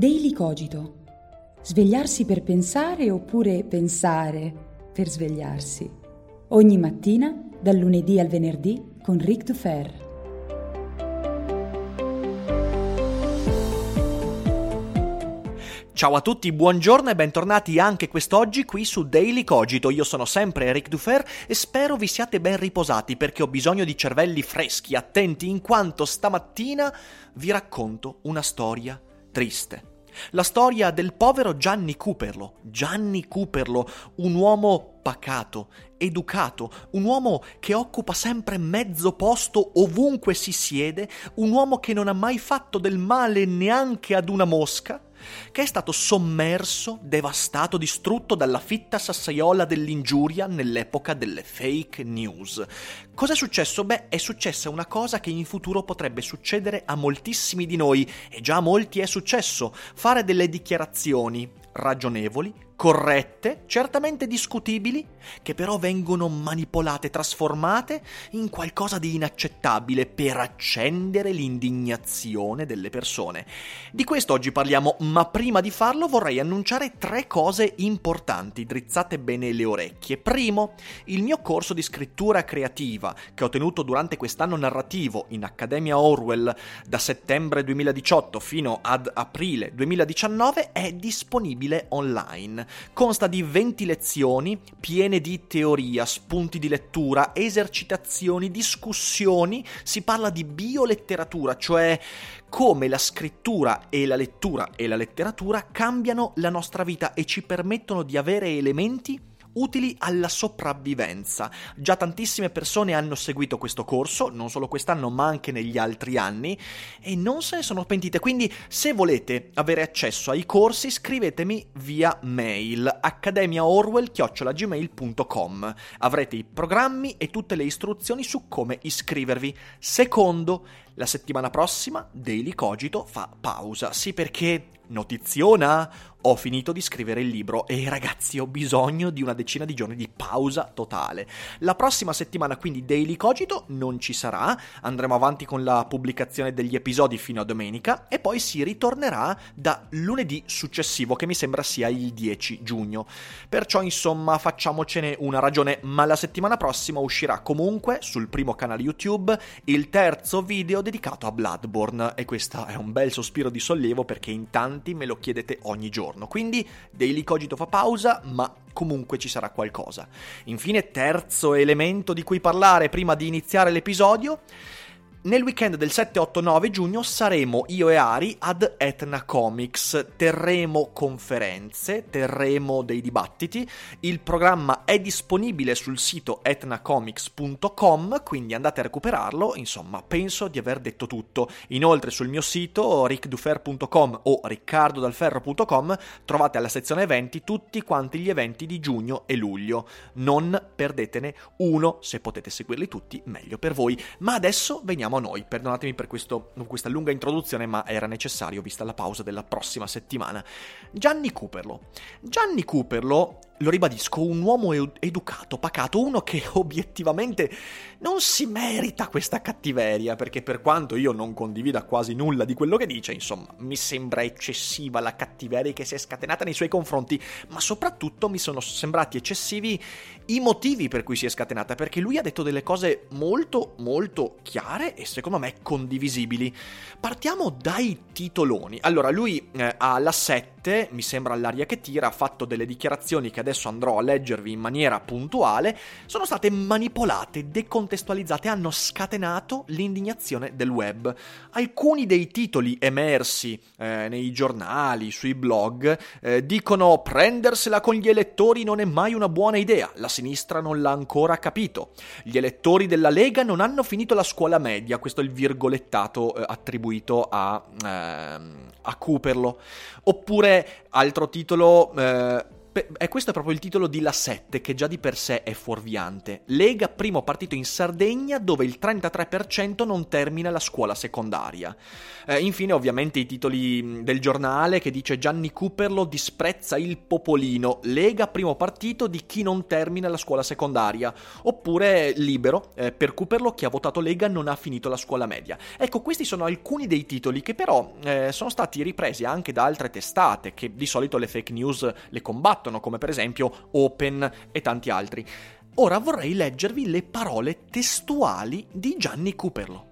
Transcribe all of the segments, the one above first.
Daily Cogito. Svegliarsi per pensare oppure pensare per svegliarsi. Ogni mattina, dal lunedì al venerdì, con Ric Dufer. Ciao a tutti, buongiorno e bentornati anche quest'oggi qui su Daily Cogito. Io sono sempre Eric Dufer e spero vi siate ben riposati perché ho bisogno di cervelli freschi, attenti, in quanto stamattina vi racconto una storia triste. La storia del povero Gianni Cooperlo. Gianni Cooperlo, un uomo pacato, educato, un uomo che occupa sempre mezzo posto ovunque si siede, un uomo che non ha mai fatto del male neanche ad una mosca che è stato sommerso, devastato, distrutto dalla fitta sassaiola dell'ingiuria nell'epoca delle fake news. Cosa è successo? Beh, è successa una cosa che in futuro potrebbe succedere a moltissimi di noi, e già a molti è successo, fare delle dichiarazioni ragionevoli, corrette, certamente discutibili, che però vengono manipolate, trasformate in qualcosa di inaccettabile per accendere l'indignazione delle persone. Di questo oggi parliamo, ma prima di farlo vorrei annunciare tre cose importanti, drizzate bene le orecchie. Primo, il mio corso di scrittura creativa che ho tenuto durante quest'anno narrativo in Accademia Orwell da settembre 2018 fino ad aprile 2019 è disponibile online consta di 20 lezioni piene di teoria, spunti di lettura, esercitazioni, discussioni, si parla di bioletteratura, cioè come la scrittura e la lettura e la letteratura cambiano la nostra vita e ci permettono di avere elementi utili alla sopravvivenza. Già tantissime persone hanno seguito questo corso, non solo quest'anno ma anche negli altri anni, e non se ne sono pentite. Quindi se volete avere accesso ai corsi scrivetemi via mail accademiaorwell.gmail.com Avrete i programmi e tutte le istruzioni su come iscrivervi. Secondo, la settimana prossima Daily Cogito fa pausa. Sì perché notiziona ho finito di scrivere il libro e ragazzi ho bisogno di una decina di giorni di pausa totale. La prossima settimana quindi Daily Cogito non ci sarà, andremo avanti con la pubblicazione degli episodi fino a domenica e poi si ritornerà da lunedì successivo che mi sembra sia il 10 giugno. Perciò insomma facciamocene una ragione, ma la settimana prossima uscirà comunque sul primo canale YouTube il terzo video dedicato a Bloodborne e questo è un bel sospiro di sollievo perché in tanti me lo chiedete ogni giorno. Quindi Daily Cogito fa pausa, ma comunque ci sarà qualcosa. Infine, terzo elemento di cui parlare prima di iniziare l'episodio nel weekend del 7-8-9 giugno saremo io e Ari ad Etna Comics, terremo conferenze, terremo dei dibattiti, il programma è disponibile sul sito etnacomics.com, quindi andate a recuperarlo, insomma penso di aver detto tutto. Inoltre sul mio sito ricdufer.com o riccardodalferro.com trovate alla sezione eventi tutti quanti gli eventi di giugno e luglio. Non perdetene uno, se potete seguirli tutti meglio per voi. Ma adesso veniamo torniamo a noi. Perdonatemi per questo, questa lunga introduzione, ma era necessario vista la pausa della prossima settimana. Gianni Cooperlo. Gianni Cooperlo lo ribadisco, un uomo educato, pacato, uno che obiettivamente non si merita questa cattiveria, perché per quanto io non condivida quasi nulla di quello che dice, insomma, mi sembra eccessiva la cattiveria che si è scatenata nei suoi confronti, ma soprattutto mi sono sembrati eccessivi i motivi per cui si è scatenata, perché lui ha detto delle cose molto, molto chiare e secondo me condivisibili. Partiamo dai titoloni. Allora, lui eh, ha la 7 7, mi sembra all'aria che tira, ha fatto delle dichiarazioni che adesso andrò a leggervi in maniera puntuale, sono state manipolate, decontestualizzate, hanno scatenato l'indignazione del web. Alcuni dei titoli emersi eh, nei giornali, sui blog, eh, dicono prendersela con gli elettori non è mai una buona idea, la sinistra non l'ha ancora capito. Gli elettori della Lega non hanno finito la scuola media, questo è il virgolettato eh, attribuito a, ehm, a Cooperlo. Oppure, altro titolo, eh, e questo è proprio il titolo di La 7, che già di per sé è fuorviante. Lega, primo partito in Sardegna, dove il 33% non termina la scuola secondaria. Eh, infine, ovviamente, i titoli del giornale che dice Gianni Cooperlo disprezza il popolino. Lega, primo partito di chi non termina la scuola secondaria. Oppure Libero, eh, per Cooperlo chi ha votato Lega non ha finito la scuola media. Ecco, questi sono alcuni dei titoli che però eh, sono stati ripresi anche da altre testate, che di solito le fake news le combattono combattono, come per esempio Open e tanti altri. Ora vorrei leggervi le parole testuali di Gianni Cooperlo.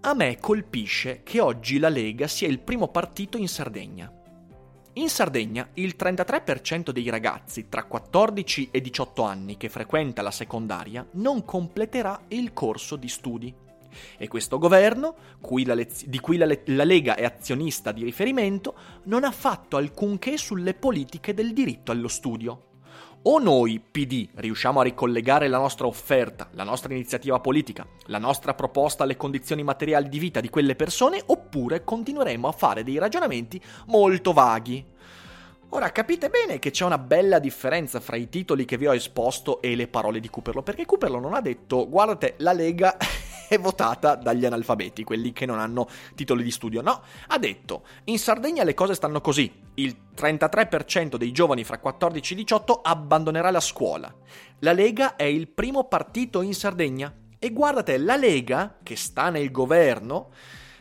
A me colpisce che oggi la Lega sia il primo partito in Sardegna. In Sardegna il 33% dei ragazzi tra 14 e 18 anni che frequenta la secondaria non completerà il corso di studi. E questo governo, cui lez- di cui la, le- la Lega è azionista di riferimento, non ha fatto alcunché sulle politiche del diritto allo studio. O noi, PD, riusciamo a ricollegare la nostra offerta, la nostra iniziativa politica, la nostra proposta alle condizioni materiali di vita di quelle persone, oppure continueremo a fare dei ragionamenti molto vaghi. Ora capite bene che c'è una bella differenza fra i titoli che vi ho esposto e le parole di Cooperlo, perché Cooperlo non ha detto guardate la Lega è votata dagli analfabeti, quelli che non hanno titoli di studio. No, ha detto in Sardegna le cose stanno così. Il 33% dei giovani fra 14 e 18 abbandonerà la scuola. La Lega è il primo partito in Sardegna. E guardate, la Lega, che sta nel governo,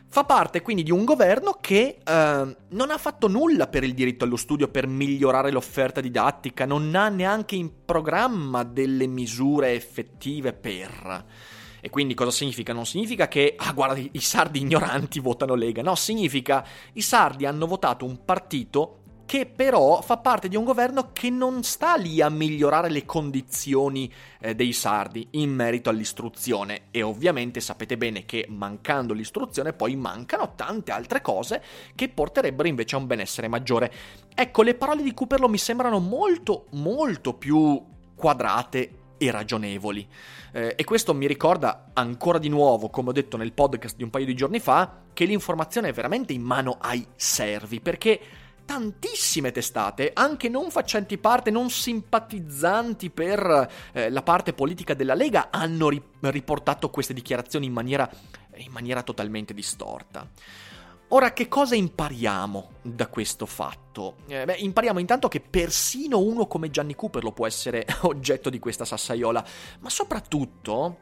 fa parte quindi di un governo che eh, non ha fatto nulla per il diritto allo studio, per migliorare l'offerta didattica, non ha neanche in programma delle misure effettive per... E quindi cosa significa? Non significa che, ah guarda, i sardi ignoranti votano Lega, no, significa i sardi hanno votato un partito che però fa parte di un governo che non sta lì a migliorare le condizioni eh, dei sardi in merito all'istruzione e ovviamente sapete bene che mancando l'istruzione poi mancano tante altre cose che porterebbero invece a un benessere maggiore. Ecco, le parole di Cooperlo mi sembrano molto molto più quadrate e ragionevoli. Eh, e questo mi ricorda ancora di nuovo, come ho detto nel podcast di un paio di giorni fa, che l'informazione è veramente in mano ai servi, perché tantissime testate, anche non facenti parte, non simpatizzanti per eh, la parte politica della Lega, hanno ri- riportato queste dichiarazioni in maniera, in maniera totalmente distorta. Ora, che cosa impariamo da questo fatto? Eh, beh, impariamo intanto che persino uno come Gianni Cooper lo può essere oggetto di questa sassaiola, ma soprattutto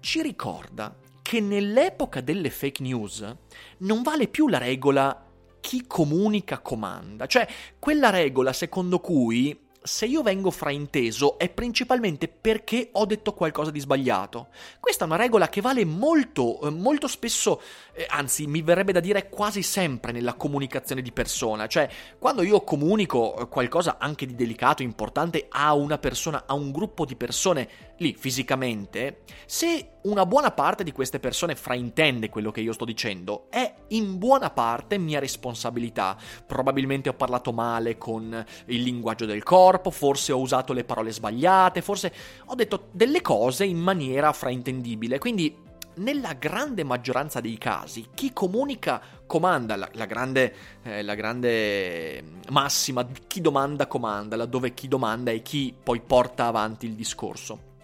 ci ricorda che nell'epoca delle fake news non vale più la regola chi comunica comanda, cioè quella regola secondo cui se io vengo frainteso è principalmente perché ho detto qualcosa di sbagliato. Questa è una regola che vale molto, eh, molto spesso, eh, anzi mi verrebbe da dire quasi sempre nella comunicazione di persona, cioè quando io comunico eh, qualcosa anche di delicato, importante a una persona, a un gruppo di persone lì fisicamente, se una buona parte di queste persone fraintende quello che io sto dicendo, è in buona parte mia responsabilità. Probabilmente ho parlato male con il linguaggio del corpo, forse ho usato le parole sbagliate, forse ho detto delle cose in maniera fraintendibile. Quindi nella grande maggioranza dei casi chi comunica comanda, la, la, grande, eh, la, grande, massima, chi domanda comanda, laddove chi domanda è chi poi porta avanti il discorso.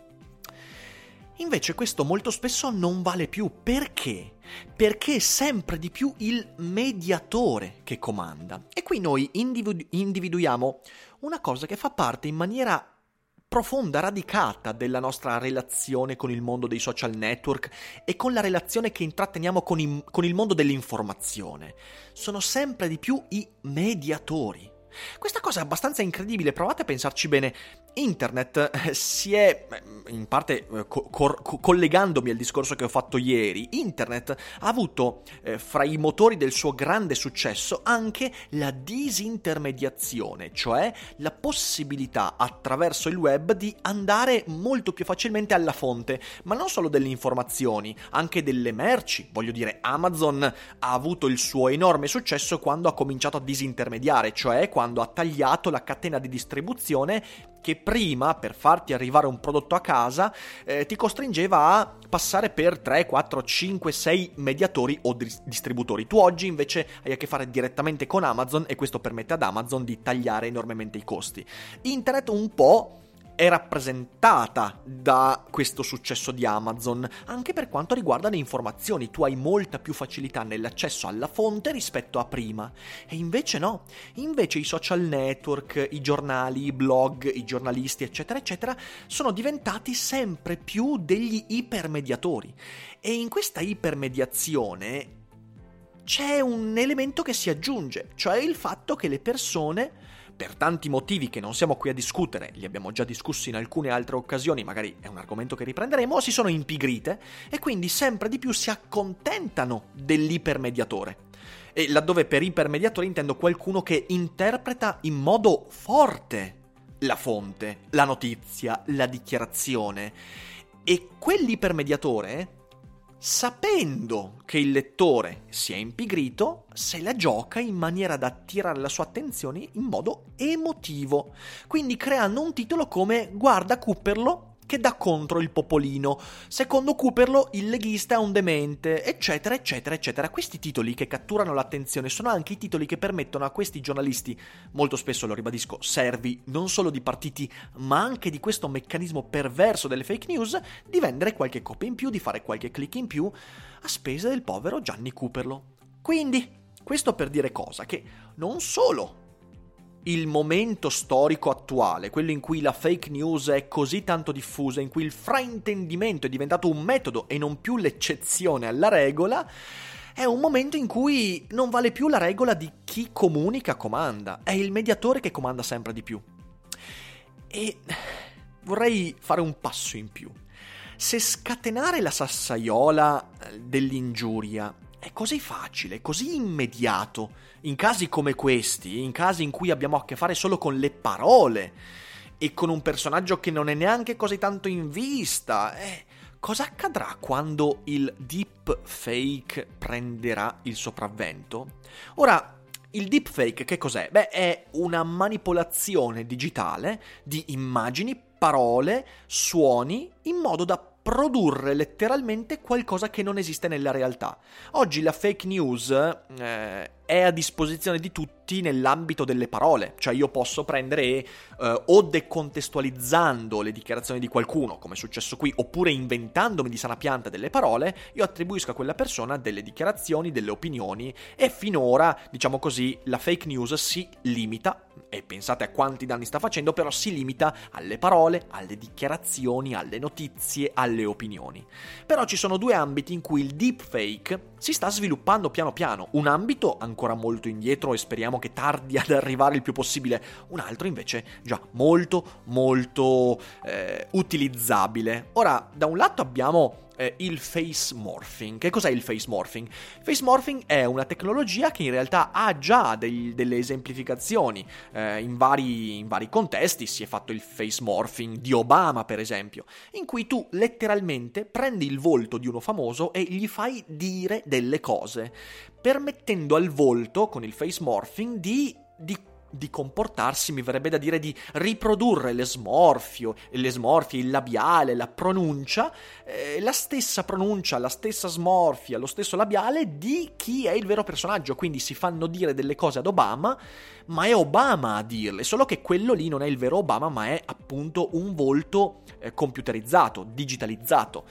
Invece questo molto spesso non vale più. Perché? Perché è sempre di più il mediatore che comanda. E qui noi individu- individuiamo una cosa che fa parte in maniera profonda, radicata della nostra relazione con il mondo dei social network e con la relazione che intratteniamo con, i- con il mondo dell'informazione. Sono sempre di più i mediatori. Questa cosa è abbastanza incredibile, provate a pensarci bene. Internet eh, si è, in parte eh, co- co- collegandomi al discorso che ho fatto ieri, Internet ha avuto eh, fra i motori del suo grande successo anche la disintermediazione, cioè la possibilità attraverso il web di andare molto più facilmente alla fonte, ma non solo delle informazioni, anche delle merci. Voglio dire, Amazon ha avuto il suo enorme successo quando ha cominciato a disintermediare, cioè quando ha tagliato la catena di distribuzione che prima, per farti arrivare un prodotto a casa, eh, ti costringeva a passare per 3, 4, 5, 6 mediatori o di- distributori. Tu oggi invece hai a che fare direttamente con Amazon e questo permette ad Amazon di tagliare enormemente i costi. Internet un po' è rappresentata da questo successo di Amazon, anche per quanto riguarda le informazioni. Tu hai molta più facilità nell'accesso alla fonte rispetto a prima. E invece no, invece i social network, i giornali, i blog, i giornalisti, eccetera, eccetera, sono diventati sempre più degli ipermediatori. E in questa ipermediazione c'è un elemento che si aggiunge, cioè il fatto che le persone per tanti motivi che non siamo qui a discutere, li abbiamo già discussi in alcune altre occasioni, magari è un argomento che riprenderemo, si sono impigrite e quindi sempre di più si accontentano dell'ipermediatore. E laddove per ipermediatore intendo qualcuno che interpreta in modo forte la fonte, la notizia, la dichiarazione. E quell'ipermediatore sapendo che il lettore si è impigrito, se la gioca in maniera da attirare la sua attenzione in modo emotivo, quindi creando un titolo come Guarda Cooperlo che dà contro il popolino. Secondo Cooperlo, il leghista è un demente, eccetera, eccetera, eccetera. Questi titoli che catturano l'attenzione sono anche i titoli che permettono a questi giornalisti, molto spesso lo ribadisco, servi non solo di partiti, ma anche di questo meccanismo perverso delle fake news, di vendere qualche copia in più, di fare qualche click in più, a spese del povero Gianni Cooperlo. Quindi, questo per dire cosa? Che non solo il momento storico attuale, quello in cui la fake news è così tanto diffusa, in cui il fraintendimento è diventato un metodo e non più l'eccezione alla regola, è un momento in cui non vale più la regola di chi comunica comanda, è il mediatore che comanda sempre di più. E vorrei fare un passo in più. Se scatenare la sassaiola dell'ingiuria è così facile, così immediato, in casi come questi, in casi in cui abbiamo a che fare solo con le parole e con un personaggio che non è neanche così tanto in vista, eh, cosa accadrà quando il deepfake prenderà il sopravvento? Ora, il deepfake che cos'è? Beh, è una manipolazione digitale di immagini, parole, suoni in modo da produrre letteralmente qualcosa che non esiste nella realtà. Oggi la fake news eh, è a disposizione di tutti nell'ambito delle parole, cioè io posso prendere e eh, o decontestualizzando le dichiarazioni di qualcuno, come è successo qui, oppure inventandomi di sana pianta delle parole, io attribuisco a quella persona delle dichiarazioni, delle opinioni e finora, diciamo così, la fake news si limita e pensate a quanti danni sta facendo, però si limita alle parole, alle dichiarazioni, alle notizie, alle opinioni. Però ci sono due ambiti in cui il deepfake si sta sviluppando piano piano, un ambito ancora molto indietro e speriamo che tardi ad arrivare il più possibile, un altro invece già molto molto eh, utilizzabile. Ora, da un lato abbiamo eh, il face morphing. Che cos'è il face morphing? Face morphing è una tecnologia che in realtà ha già dei, delle esemplificazioni eh, in, vari, in vari contesti. Si è fatto il face morphing di Obama, per esempio, in cui tu letteralmente prendi il volto di uno famoso e gli fai dire delle cose, permettendo al volto, con il face morphing, di, di di comportarsi, mi verrebbe da dire di riprodurre l'esmorfio, l'esmorfia, il labiale, la pronuncia, eh, la stessa pronuncia, la stessa smorfia, lo stesso labiale di chi è il vero personaggio. Quindi si fanno dire delle cose ad Obama, ma è Obama a dirle, solo che quello lì non è il vero Obama, ma è appunto un volto eh, computerizzato, digitalizzato.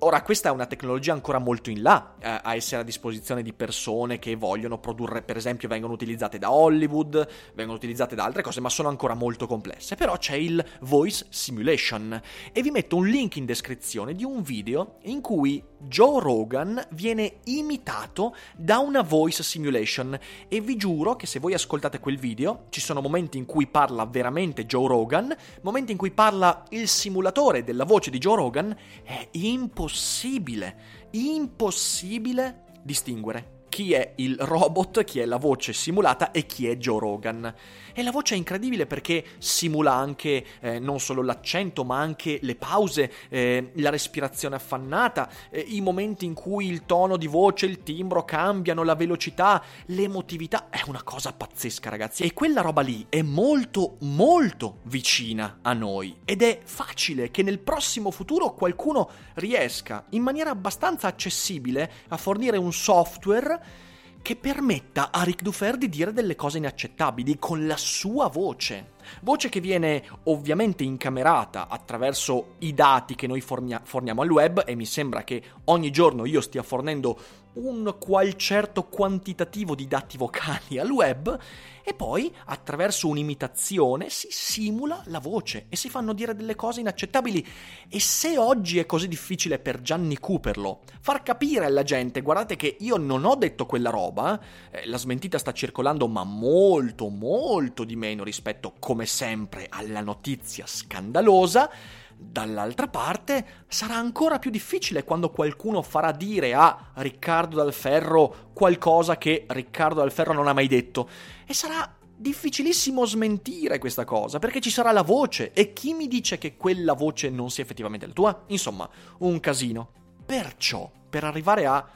Ora, questa è una tecnologia ancora molto in là eh, a essere a disposizione di persone che vogliono produrre, per esempio, vengono utilizzate da Hollywood, vengono utilizzate da altre cose, ma sono ancora molto complesse. Però c'è il voice simulation e vi metto un link in descrizione di un video in cui Joe Rogan viene imitato da una voice simulation e vi giuro che se voi ascoltate quel video ci sono momenti in cui parla veramente Joe Rogan, momenti in cui parla il simulatore della voce di Joe Rogan, è impossibile, impossibile distinguere chi è il robot, chi è la voce simulata e chi è Joe Rogan. E la voce è incredibile perché simula anche eh, non solo l'accento, ma anche le pause, eh, la respirazione affannata, eh, i momenti in cui il tono di voce, il timbro cambiano, la velocità, l'emotività. È una cosa pazzesca, ragazzi. E quella roba lì è molto, molto vicina a noi. Ed è facile che nel prossimo futuro qualcuno riesca in maniera abbastanza accessibile a fornire un software che permetta a Ric Dufer di dire delle cose inaccettabili con la sua voce. Voce che viene ovviamente incamerata attraverso i dati che noi fornia- forniamo al web e mi sembra che ogni giorno io stia fornendo un qual certo quantitativo di dati vocali al web e poi attraverso un'imitazione si simula la voce e si fanno dire delle cose inaccettabili. E se oggi è così difficile per Gianni Cooperlo far capire alla gente guardate che io non ho detto quella roba eh, la smentita sta circolando ma molto molto di meno rispetto come sempre alla notizia scandalosa Dall'altra parte sarà ancora più difficile quando qualcuno farà dire a Riccardo Dal Ferro qualcosa che Riccardo Dal Ferro non ha mai detto e sarà difficilissimo smentire questa cosa perché ci sarà la voce e chi mi dice che quella voce non sia effettivamente la tua? Insomma, un casino. Perciò, per arrivare a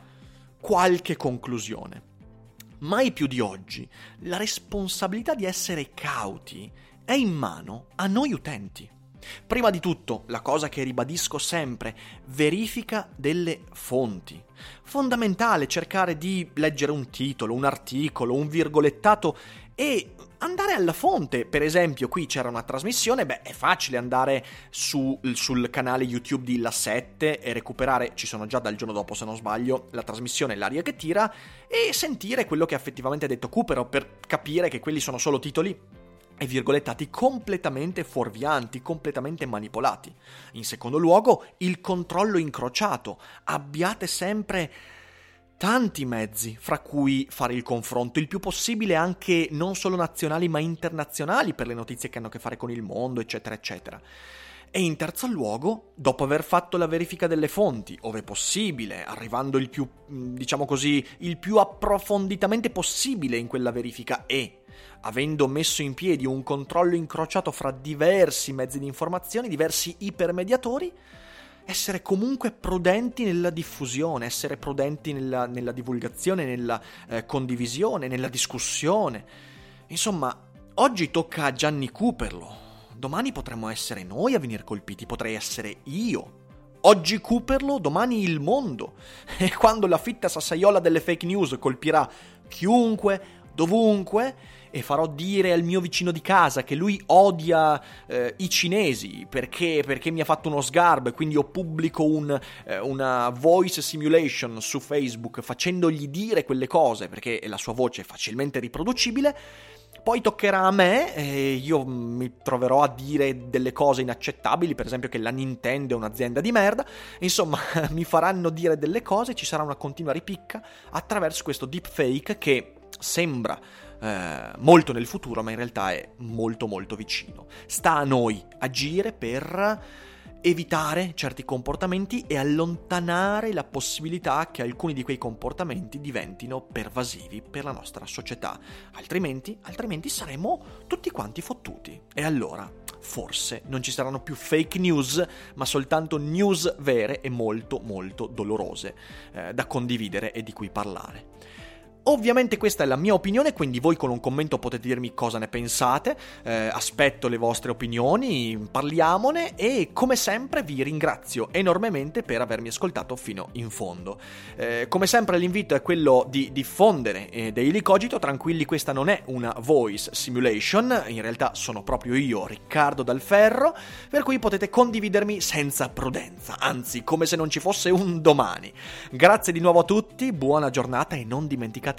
qualche conclusione, mai più di oggi, la responsabilità di essere cauti è in mano a noi utenti. Prima di tutto, la cosa che ribadisco sempre, verifica delle fonti. Fondamentale cercare di leggere un titolo, un articolo, un virgolettato e andare alla fonte. Per esempio, qui c'era una trasmissione, beh, è facile andare su, sul canale YouTube di La 7 e recuperare, ci sono già dal giorno dopo se non sbaglio, la trasmissione L'aria che tira e sentire quello che ha effettivamente detto Cooper per capire che quelli sono solo titoli e virgolettati completamente fuorvianti, completamente manipolati. In secondo luogo, il controllo incrociato. Abbiate sempre tanti mezzi fra cui fare il confronto, il più possibile anche non solo nazionali ma internazionali per le notizie che hanno a che fare con il mondo, eccetera, eccetera. E in terzo luogo, dopo aver fatto la verifica delle fonti, ove possibile, arrivando il più, diciamo così, il più approfonditamente possibile in quella verifica e avendo messo in piedi un controllo incrociato fra diversi mezzi di informazione, diversi ipermediatori, essere comunque prudenti nella diffusione, essere prudenti nella, nella divulgazione, nella eh, condivisione, nella discussione. Insomma, oggi tocca a Gianni Cooperlo. Domani potremmo essere noi a venire colpiti, potrei essere io. Oggi Cooperlo, domani il mondo. E quando la fitta sassaiola delle fake news colpirà chiunque, dovunque, e farò dire al mio vicino di casa che lui odia eh, i cinesi perché, perché, mi ha fatto uno sgarbo e quindi io pubblico un, eh, una voice simulation su Facebook facendogli dire quelle cose perché la sua voce è facilmente riproducibile. Poi toccherà a me e io mi troverò a dire delle cose inaccettabili, per esempio che la Nintendo è un'azienda di merda. Insomma, mi faranno dire delle cose, ci sarà una continua ripicca attraverso questo deepfake che sembra eh, molto nel futuro, ma in realtà è molto molto vicino. Sta a noi agire per evitare certi comportamenti e allontanare la possibilità che alcuni di quei comportamenti diventino pervasivi per la nostra società. Altrimenti, altrimenti saremo tutti quanti fottuti. E allora, forse non ci saranno più fake news, ma soltanto news vere e molto molto dolorose eh, da condividere e di cui parlare. Ovviamente questa è la mia opinione, quindi voi con un commento potete dirmi cosa ne pensate, eh, aspetto le vostre opinioni, parliamone e come sempre vi ringrazio enormemente per avermi ascoltato fino in fondo. Eh, come sempre l'invito è quello di diffondere eh, Daily Cogito, tranquilli questa non è una voice simulation, in realtà sono proprio io, Riccardo Dalferro, per cui potete condividermi senza prudenza, anzi come se non ci fosse un domani. Grazie di nuovo a tutti, buona giornata e non dimenticate